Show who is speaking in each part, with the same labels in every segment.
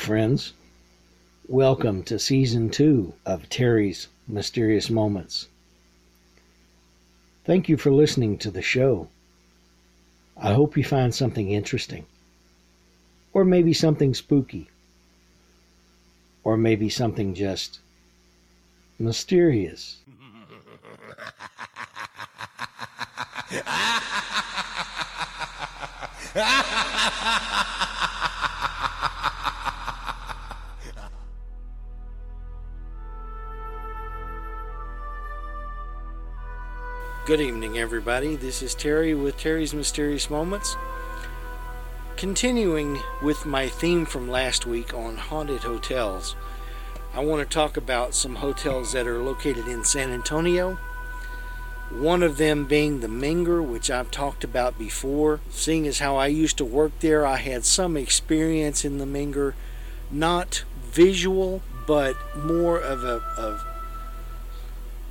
Speaker 1: Friends. Welcome to season two of Terry's Mysterious Moments. Thank you for listening to the show. I hope you find something interesting, or maybe something spooky, or maybe something just mysterious. Good evening, everybody. This is Terry with Terry's Mysterious Moments. Continuing with my theme from last week on haunted hotels, I want to talk about some hotels that are located in San Antonio. One of them being the Menger, which I've talked about before. Seeing as how I used to work there, I had some experience in the Menger, not visual, but more of a, of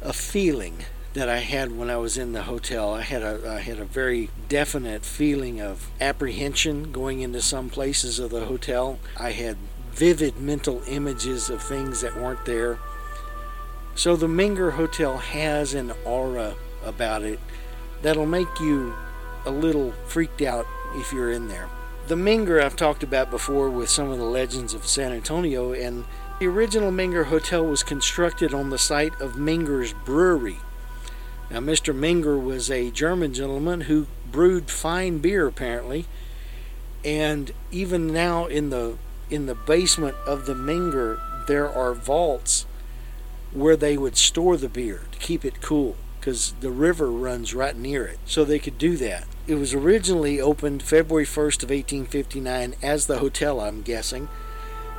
Speaker 1: a feeling that I had when I was in the hotel. I had a I had a very definite feeling of apprehension going into some places of the hotel. I had vivid mental images of things that weren't there. So the Menger Hotel has an aura about it that'll make you a little freaked out if you're in there. The Menger I've talked about before with some of the legends of San Antonio and the original Menger Hotel was constructed on the site of Menger's Brewery, now, Mr. Menger was a German gentleman who brewed fine beer, apparently, and even now in the in the basement of the Menger, there are vaults where they would store the beer to keep it cool because the river runs right near it, so they could do that. It was originally opened February 1st of 1859 as the hotel, I'm guessing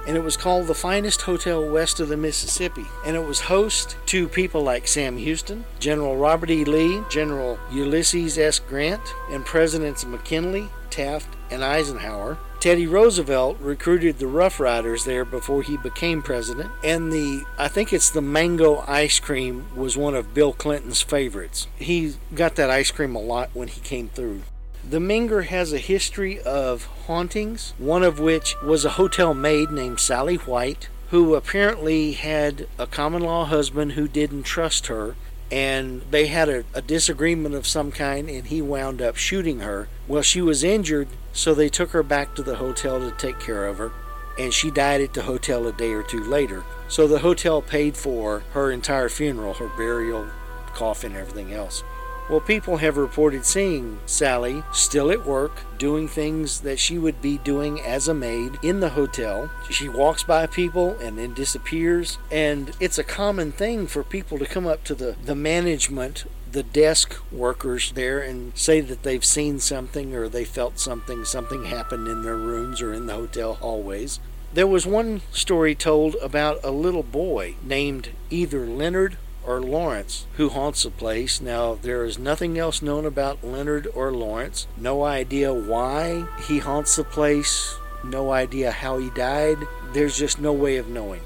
Speaker 1: and it was called the finest hotel west of the Mississippi. And it was host to people like Sam Houston, General Robert E. Lee, General Ulysses S. Grant, and Presidents McKinley, Taft, and Eisenhower. Teddy Roosevelt recruited the Rough Riders there before he became president, and the I think it's the mango ice cream was one of Bill Clinton's favorites. He got that ice cream a lot when he came through. The Menger has a history of hauntings, one of which was a hotel maid named Sally White, who apparently had a common law husband who didn't trust her, and they had a, a, disagreement of some kind, and he wound up shooting her. Well, she was injured, so they took her back to the hotel to take care of her, and she died at the hotel a day or two later. So the hotel paid for her entire funeral, her burial, coffin, everything else. Well, people have reported seeing Sally still at work, doing things that she would be doing as a maid in the hotel. She walks by people and then disappears. And it's a common thing for people to come up to the, the management the desk workers there and say that they've seen something or they felt something, something happened in their rooms or in the hotel hallways. There was one story told about a little boy named either Leonard or Lawrence who haunts the place. Now, there is nothing else known about Leonard or Lawrence. No idea why he haunts the place. No idea how he died. There's just no way of knowing.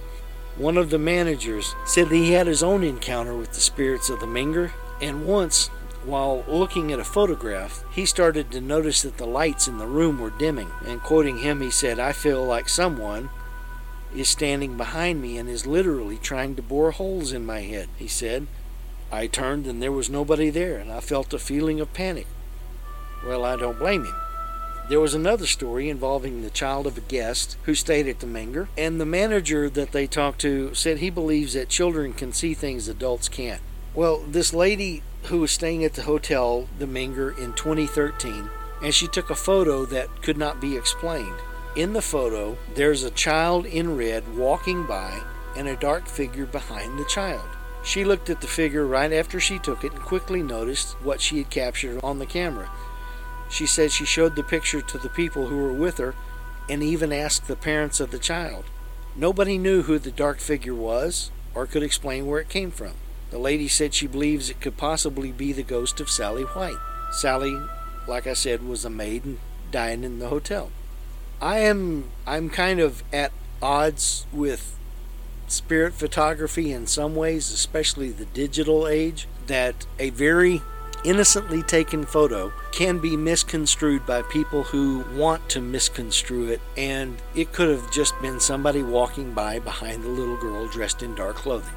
Speaker 1: One of the managers said that he had his own encounter with the spirits of the Menger, and once, while looking at a photograph, he started to notice that the lights in the room were dimming. And quoting him, he said, I feel like someone is standing behind me and is literally trying to bore holes in my head, he said. I turned and there was nobody there, and I felt a feeling of panic. Well, I don't blame him. There was another story involving the child of a guest who stayed at the Menger, and the manager that they talked to said he believes that children can see things adults can't. Well, this lady who was staying at the hotel, the Menger, in 2013, and she took a photo that could not be explained. In the photo, there's a child in red walking by and a dark figure behind the child. She looked at the figure right after she took it and quickly noticed what she had captured on the camera. She said she showed the picture to the people who were with her and even asked the parents of the child. Nobody knew who the dark figure was or could explain where it came from. The lady said she believes it could possibly be the ghost of Sally White. Sally, like I said, was a maid died in the hotel. I am I'm kind of at odds with spirit photography in some ways, especially the digital age, that a very innocently taken photo can be misconstrued by people who want to misconstrue it, and it could have just been somebody walking by behind the little girl dressed in dark clothing.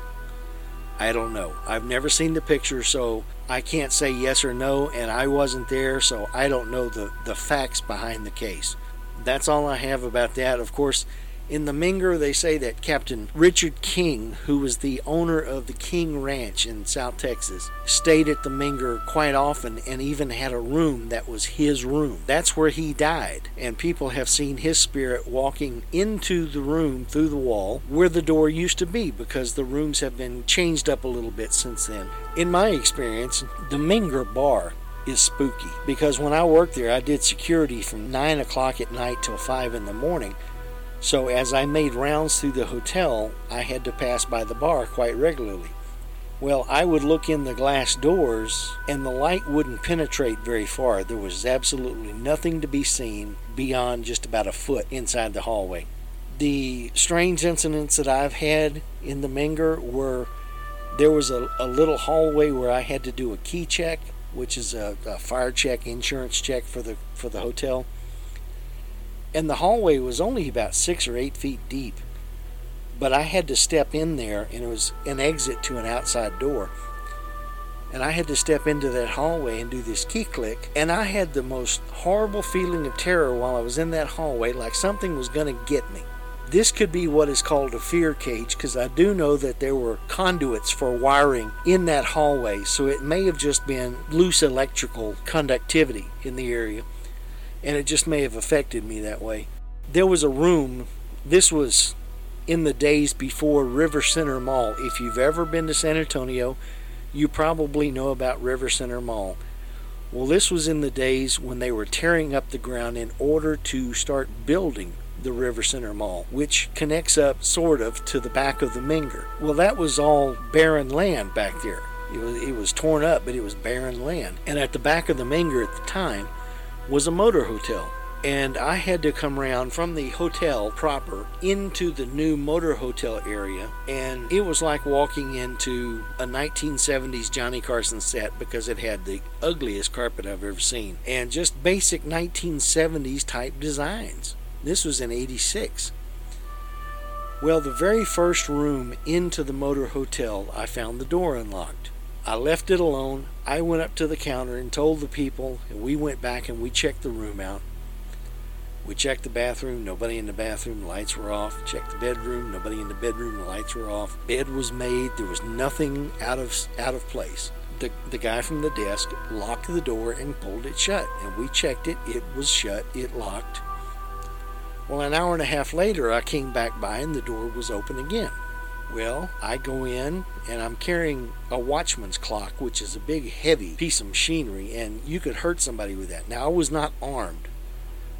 Speaker 1: I don't know. I've never seen the picture, so I can't say yes or no, and I wasn't there, so I don't know the, the facts behind the case. That's all I have about that. Of course, in the Menger, they say that Captain Richard King, who was the owner of the King Ranch in South Texas, stayed at the Menger quite often and even had a room that was his room. That's where he died, and people have seen his spirit walking into the room through the wall where the door used to be because the rooms have been changed up a little bit since then. In my experience, the Menger bar is spooky because when I worked there, I did security from 9 o'clock at night till 5 in the morning. So as I made rounds through the hotel, I had to pass by the bar quite regularly. Well, I would look in the glass doors and the light wouldn't penetrate very far. There was absolutely nothing to be seen beyond just about a foot inside the hallway. The strange incidents that I've had in the Menger were there was a, a little hallway where I had to do a key check, which is a, a fire check, insurance check for the for the hotel and the hallway was only about six or eight feet deep. But I had to step in there, and it was an exit to an outside door. And I had to step into that hallway and do this key click. And I had the most horrible feeling of terror while I was in that hallway, like something was going to get me. This could be what is called a fear cage because I do know that there were conduits for wiring in that hallway, so it may have just been loose electrical conductivity in the area and it just may have affected me that way. There was a room, this was in the days before River Center Mall. If you've ever been to San Antonio, you probably know about River Center Mall. Well, this was in the days when they were tearing up the ground in order to start building the River Center Mall, which connects up sort of to the back of the Menger. Well, that was all barren land back there. It was, it was torn up, but it was barren land. And at the back of the Menger at the time, was a motor hotel. And I had to come around from the hotel proper into the new motor hotel area. And it was like walking into a 1970s Johnny Carson set because it had the ugliest carpet I've ever seen. And just basic 1970s type designs. This was in 86. Well, the very first room into the motor hotel, I found the door unlocked. I left it alone. I went up to the counter and told the people, and we went back and we checked the room out. We checked the bathroom, nobody in the bathroom, lights were off. Checked the bedroom, nobody in the bedroom, lights were off. Bed was made, there was nothing out of out of place. The, the guy from the desk locked the door and pulled it shut, and we checked it, it was shut, it locked. Well, an hour and a half later, I came back by and the door was open again. Well, I go in and I'm carrying a watchman's clock, which is a big, heavy piece of machinery, and you could hurt somebody with that. Now, I was not armed.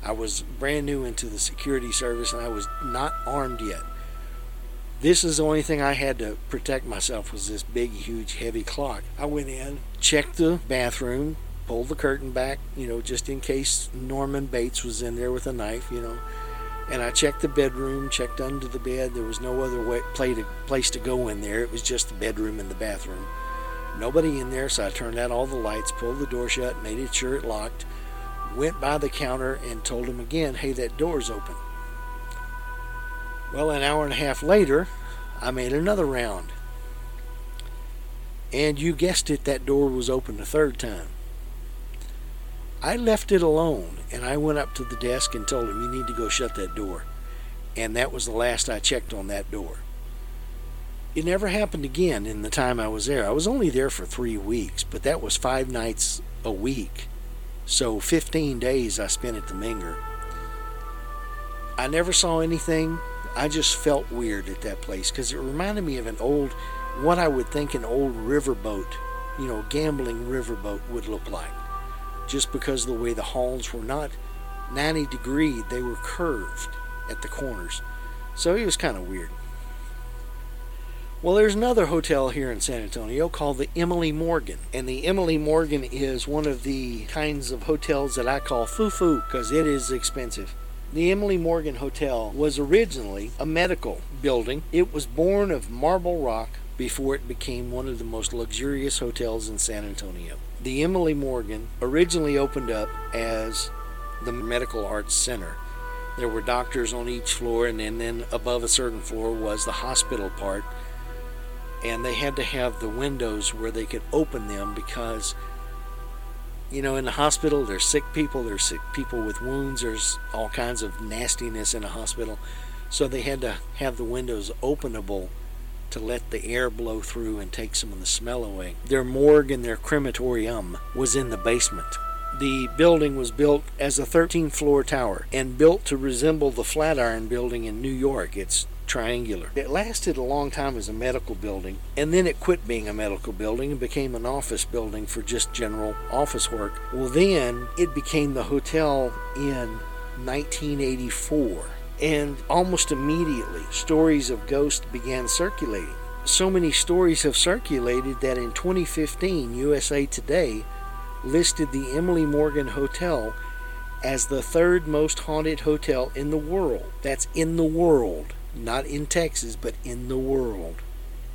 Speaker 1: I was brand new into the security service and I was not armed yet. This is the only thing I had to protect myself was this big, huge, heavy clock. I went in, checked the bathroom, pulled the curtain back, you know, just in case Norman Bates was in there with a knife, you know and I checked the bedroom, checked under the bed. There was no other way, to, place to go in there. It was just the bedroom and the bathroom. Nobody in there, so I turned out all the lights, pulled the door shut, made it sure it locked, went by the counter and told him again, hey, that door's open. Well, an hour and a half later, I made another round. And you guessed it, that door was open the third time. I left it alone and I went up to the desk and told him, You need to go shut that door. And that was the last I checked on that door. It never happened again in the time I was there. I was only there for three weeks, but that was five nights a week. So 15 days I spent at the Menger. I never saw anything. I just felt weird at that place because it reminded me of an old, what I would think an old riverboat, you know, gambling riverboat would look like. Just because of the way the halls were not 90 degree, they were curved at the corners. So it was kind of weird. Well, there's another hotel here in San Antonio called the Emily Morgan. And the Emily Morgan is one of the kinds of hotels that I call foo foo because it is expensive. The Emily Morgan Hotel was originally a medical building. It was born of marble rock before it became one of the most luxurious hotels in San Antonio. The Emily Morgan originally opened up as the Medical Arts Center. There were doctors on each floor, and then, then above a certain floor was the hospital part. And they had to have the windows where they could open them because, you know, in the hospital, there's sick people, there's sick people with wounds, there's all kinds of nastiness in a hospital. So they had to have the windows openable to let the air blow through and take some of the smell away. Their morgue and their crematorium was in the basement. The building was built as a 13 floor tower and built to resemble the Flatiron building in New York. It's triangular. It lasted a long time as a medical building, and then it quit being a medical building and became an office building for just general office work. Well, then it became the hotel in 1984, and almost immediately stories of ghosts began circulating. So many stories have circulated that in 2015, USA Today listed the Emily Morgan Hotel as the third most haunted hotel in the world. That's in the world, not in Texas, but in the world.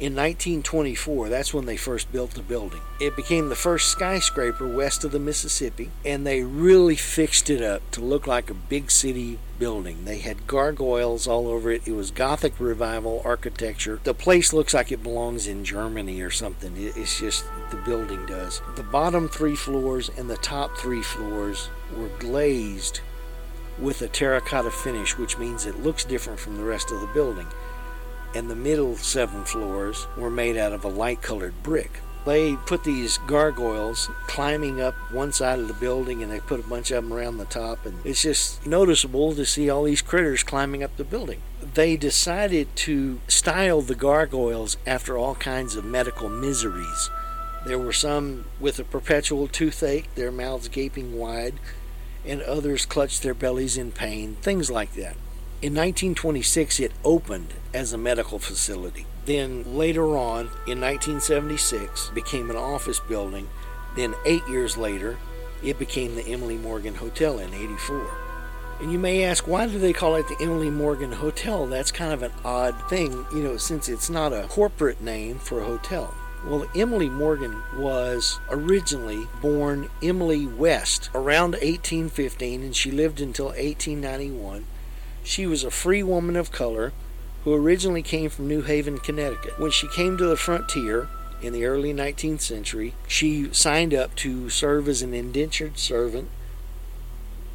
Speaker 1: In 1924, that's when they first built the building. It became the first skyscraper west of the Mississippi, and they really fixed it up to look like a big city building. They had gargoyles all over it. It was Gothic Revival architecture. The place looks like it belongs in Germany or something. It's just the building does. The bottom three floors and the top three floors were glazed with a terracotta finish, which means it looks different from the rest of the building and the middle seven floors were made out of a light colored brick. They put these gargoyles climbing up one side of the building and they put a bunch of them around the top, and it's just noticeable to see all these critters climbing up the building. They decided to style the gargoyles after all kinds of medical miseries. There were some with a perpetual toothache, their mouths gaping wide, and others clutched their bellies in pain, things like that. In 1926, it opened as a medical facility. Then later on, in 1976, became an office building. Then eight years later, it became the Emily Morgan Hotel in 84. And you may ask, why do they call it the Emily Morgan Hotel? That's kind of an odd thing, you know, since it's not a corporate name for a hotel. Well, Emily Morgan was originally born Emily West around 1815 and she lived until 1891. She was a free woman of color who originally came from New Haven, Connecticut. When she came to the frontier in the early 19th century, she signed up to serve as an indentured servant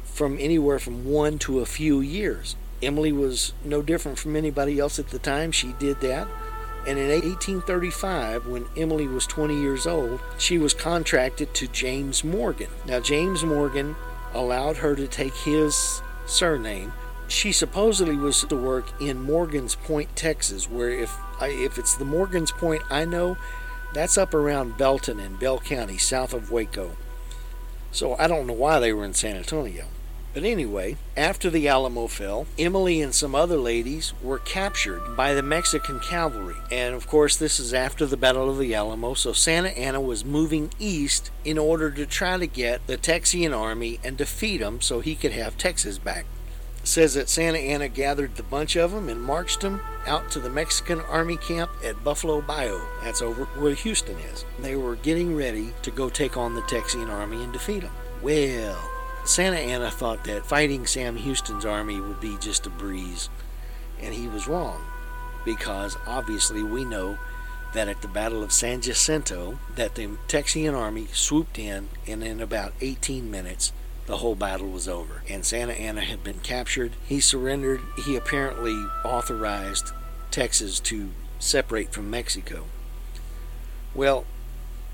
Speaker 1: from anywhere from one to a few years. Emily was no different from anybody else at the time. She did that. And in 1835, when Emily was 20 years old, she was contracted to James Morgan. Now, James Morgan allowed her to take his surname she supposedly was to work in Morgan's Point, Texas, where if I, if it's the Morgan's Point I know, that's up around Belton in Bell County, south of Waco. So I don't know why they were in San Antonio. But anyway, after the Alamo fell, Emily and some other ladies were captured by the Mexican cavalry. And of course, this is after the Battle of the Alamo, so Santa Anna was moving east in order to try to get the Texian army and defeat them so he could have Texas back says that Santa Anna gathered the bunch of them and marched them out to the Mexican army camp at Buffalo Bayou. That's over where Houston is. They were getting ready to go take on the Texian army and defeat them. Well, Santa Anna thought that fighting Sam Houston's army would be just a breeze, and he was wrong because obviously we know that at the Battle of San Jacinto, that the Texian army swooped in, and in about 18 minutes, the whole battle was over, and Santa Anna had been captured. He surrendered. He apparently authorized Texas to separate from Mexico. Well,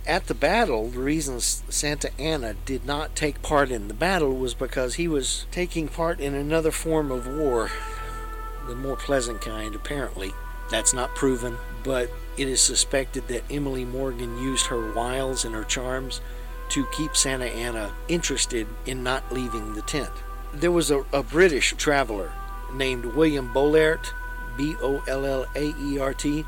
Speaker 1: at the battle, the reason Santa Anna did not take part in the battle was because he was taking part in another form of war, the more pleasant kind, apparently. That's not proven, but it is suspected that Emily Morgan used her wiles and her charms to keep Santa Anna interested in not leaving the tent. There was a, a British traveler named William Bollaert, B O L L A E R T,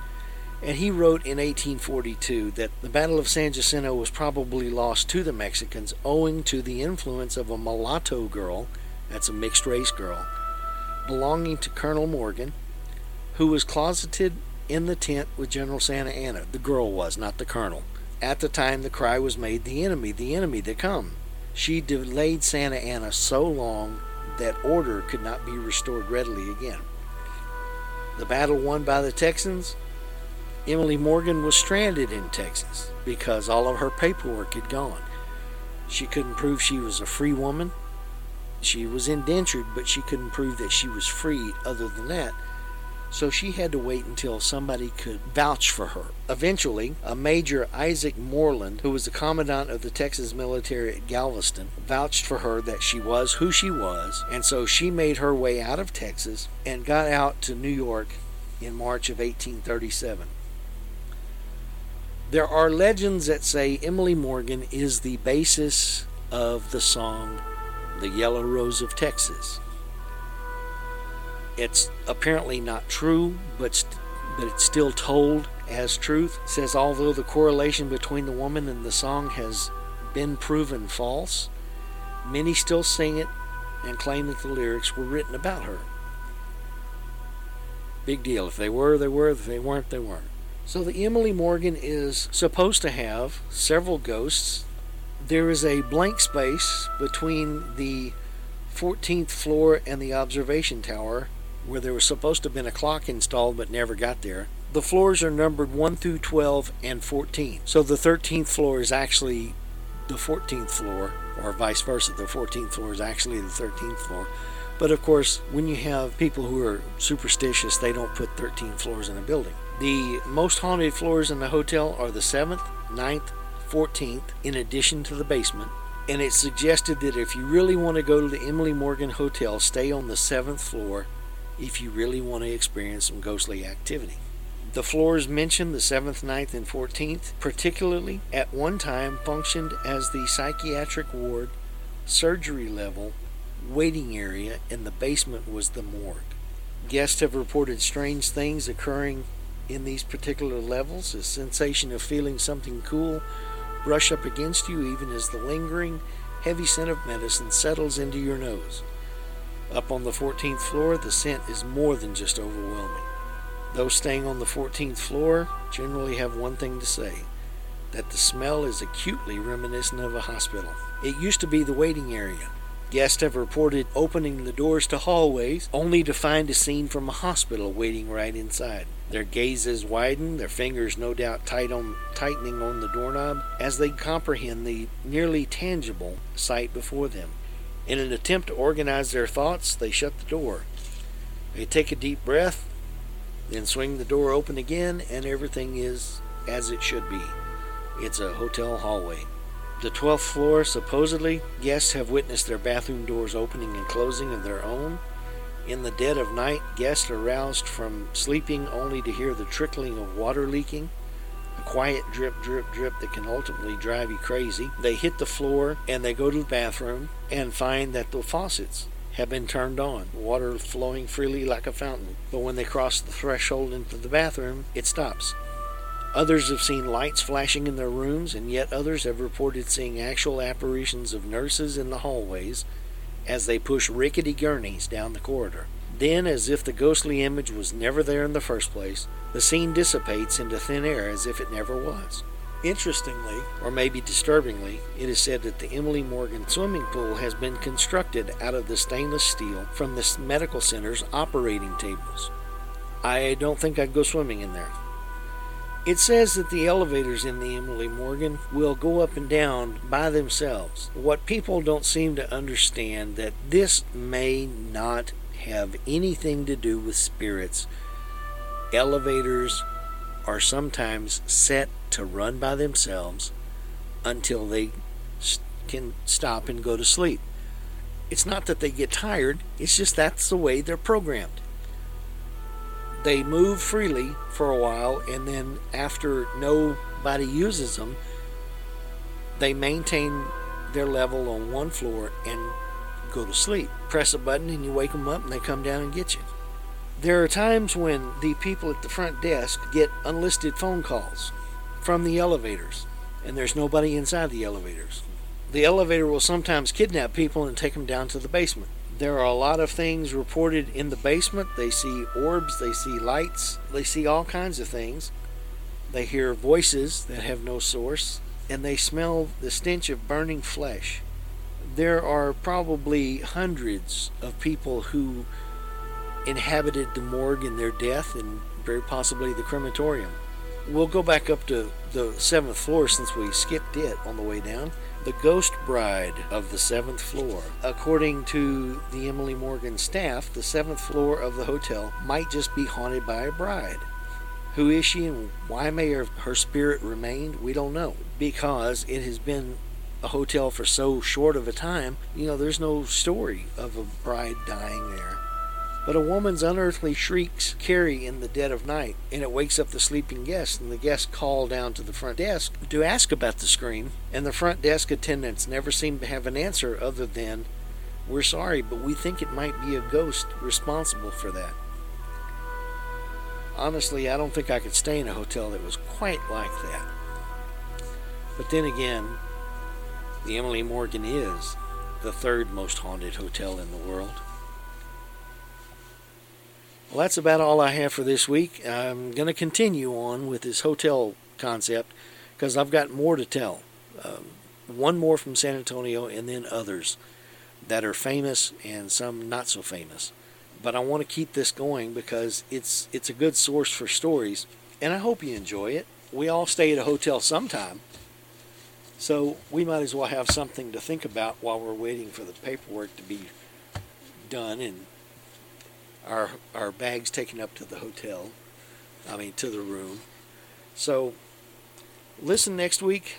Speaker 1: and he wrote in 1842 that the Battle of San Jacinto was probably lost to the Mexicans owing to the influence of a mulatto girl, that's a mixed race girl, belonging to Colonel Morgan, who was closeted in the tent with General Santa Anna. The girl was, not the colonel. At the time the cry was made, the enemy, the enemy to come. She delayed Santa Anna so long that order could not be restored readily again. The battle won by the Texans Emily Morgan was stranded in Texas because all of her paperwork had gone. She couldn't prove she was a free woman. She was indentured, but she couldn't prove that she was free other than that. So she had to wait until somebody could vouch for her. Eventually, a Major Isaac Moreland, who was the commandant of the Texas military at Galveston, vouched for her that she was who she was, and so she made her way out of Texas and got out to New York in March of 1837. There are legends that say Emily Morgan is the basis of the song The Yellow Rose of Texas. It's apparently not true, but, but it's still told as truth. It says although the correlation between the woman and the song has been proven false, many still sing it and claim that the lyrics were written about her. Big deal. If they were, they were. If they weren't, they weren't. So the Emily Morgan is supposed to have several ghosts. There is a blank space between the 14th floor and the observation tower where there was supposed to have been a clock installed but never got there. The floors are numbered 1 through 12 and 14. So the 13th floor is actually the 14th floor, or vice versa. The 14th floor is actually the 13th floor. But of course, when you have people who are superstitious, they don't put 13 floors in a building. The most haunted floors in the hotel are the 7th, 9th, 14th, in addition to the basement. And it's suggested that if you really want to go to the Emily Morgan Hotel, stay on the 7th floor if you really want to experience some ghostly activity. The floors mentioned, the 7th, 9th, and 14th, particularly at one time functioned as the psychiatric ward, surgery level, waiting area, and the basement was the morgue. Guests have reported strange things occurring in these particular levels, a sensation of feeling something cool brush up against you even as the lingering, heavy scent of medicine settles into your nose. Up on the 14th floor, the scent is more than just overwhelming. Those staying on the 14th floor generally have one thing to say that the smell is acutely reminiscent of a hospital. It used to be the waiting area. Guests have reported opening the doors to hallways only to find a scene from a hospital waiting right inside. Their gazes widen, their fingers no doubt tight on, tightening on the doorknob as they comprehend the nearly tangible sight before them. In an attempt to organize their thoughts, they shut the door. They take a deep breath, then swing the door open again, and everything is as it should be. It's a hotel hallway. The 12th floor, supposedly, guests have witnessed their bathroom doors opening and closing of their own in the dead of night, guests are roused from sleeping only to hear the trickling of water leaking, quiet drip, drip, drip that can ultimately drive you crazy. They hit the floor and they go to the bathroom and find that the faucets have been turned on, water flowing freely like a fountain. But when they cross the threshold into the bathroom, it stops. Others have seen lights flashing in their rooms, and yet others have reported seeing actual apparitions of nurses in the hallways as they push rickety gurneys down the corridor. Then, as if the ghostly image was never there in the first place, the scene dissipates into thin air as if it never was. Interestingly, or maybe disturbingly, it is said that the Emily Morgan swimming pool has been constructed out of the stainless steel from the medical center's operating tables. I don't think I'd go swimming in there. It says that the elevators in the Emily Morgan will go up and down by themselves. What people don't seem to understand that this may not have anything to do with spirits. Elevators are sometimes set to run by themselves until they can stop and go to sleep. It's not that they get tired, it's just that's the way they're programmed they move freely for a while, and then after nobody uses them, they maintain their level on one floor and go to sleep. Press a button and you wake them up and they come down and get you. There are times when the people at the front desk get unlisted phone calls from the elevators, and there's nobody inside the elevators. The elevator will sometimes kidnap people and take them down to the basement. There are a lot of things reported in the basement. They see orbs, they see lights, they see all kinds of things. They hear voices that have no source, and they smell the stench of burning flesh. There are probably hundreds of people who inhabited the morgue in their death and very possibly the crematorium. We'll go back up to the seventh floor since we skipped it on the way down the ghost bride of the seventh floor. According to the Emily Morgan staff, the seventh floor of the hotel might just be haunted by a bride. Who is she and why may her, spirit remain? We don't know. Because it has been a hotel for so short of a time, you know, there's no story of a bride dying there. But a woman's unearthly shrieks carry in the dead of night, and it wakes up the sleeping guests, and the guests call down to the front desk to ask about the scream, and the front desk attendants never seem to have an answer other than, We're sorry, but we think it might be a ghost responsible for that. Honestly, I don't think I could stay in a hotel that was quite like that. But then again, the Emily Morgan is the third most haunted hotel in the world. Well, that's about all I have for this week. I'm going to continue on with this hotel concept because I've got more to tell. Um, one more from San Antonio and then others that are famous and some not so famous. But I want to keep this going because it's it's a good source for stories and I hope you enjoy it. We all stay at a hotel sometime. So we might as well have something to think about while we're waiting for the paperwork to be done and our our bags taken up to the hotel. I mean to the room. So listen next week.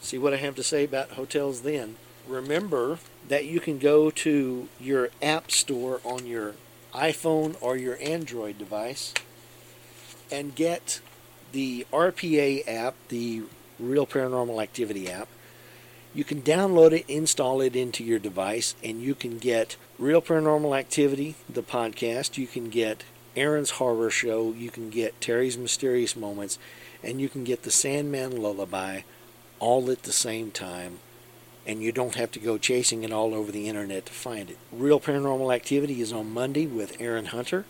Speaker 1: See what I have to say about hotels then. Remember that you can go to your app store on your iPhone or your Android device and get the RPA app, the Real Paranormal Activity app, you can download it, install it into your device, and you can get Real Paranormal Activity, the podcast. You can get Aaron's Horror Show. You can get Terry's Mysterious Moments. And you can get the Sandman Lullaby all at the same time. And you don't have to go chasing it all over the internet to find it. Real Paranormal Activity is on Monday with Aaron Hunter.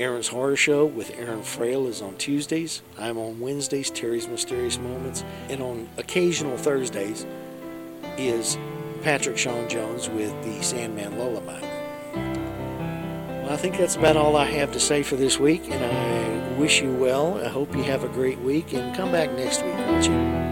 Speaker 1: Aaron's Horror Show with Aaron Frail is on Tuesdays. I'm on Wednesdays, Terry's Mysterious Moments. And on occasional Thursdays, is Patrick Sean Jones with the Sandman Lullaby. Well, I think that's about all I have to say for this week, and I wish you well. I hope you have a great week, and come back next week, won't you?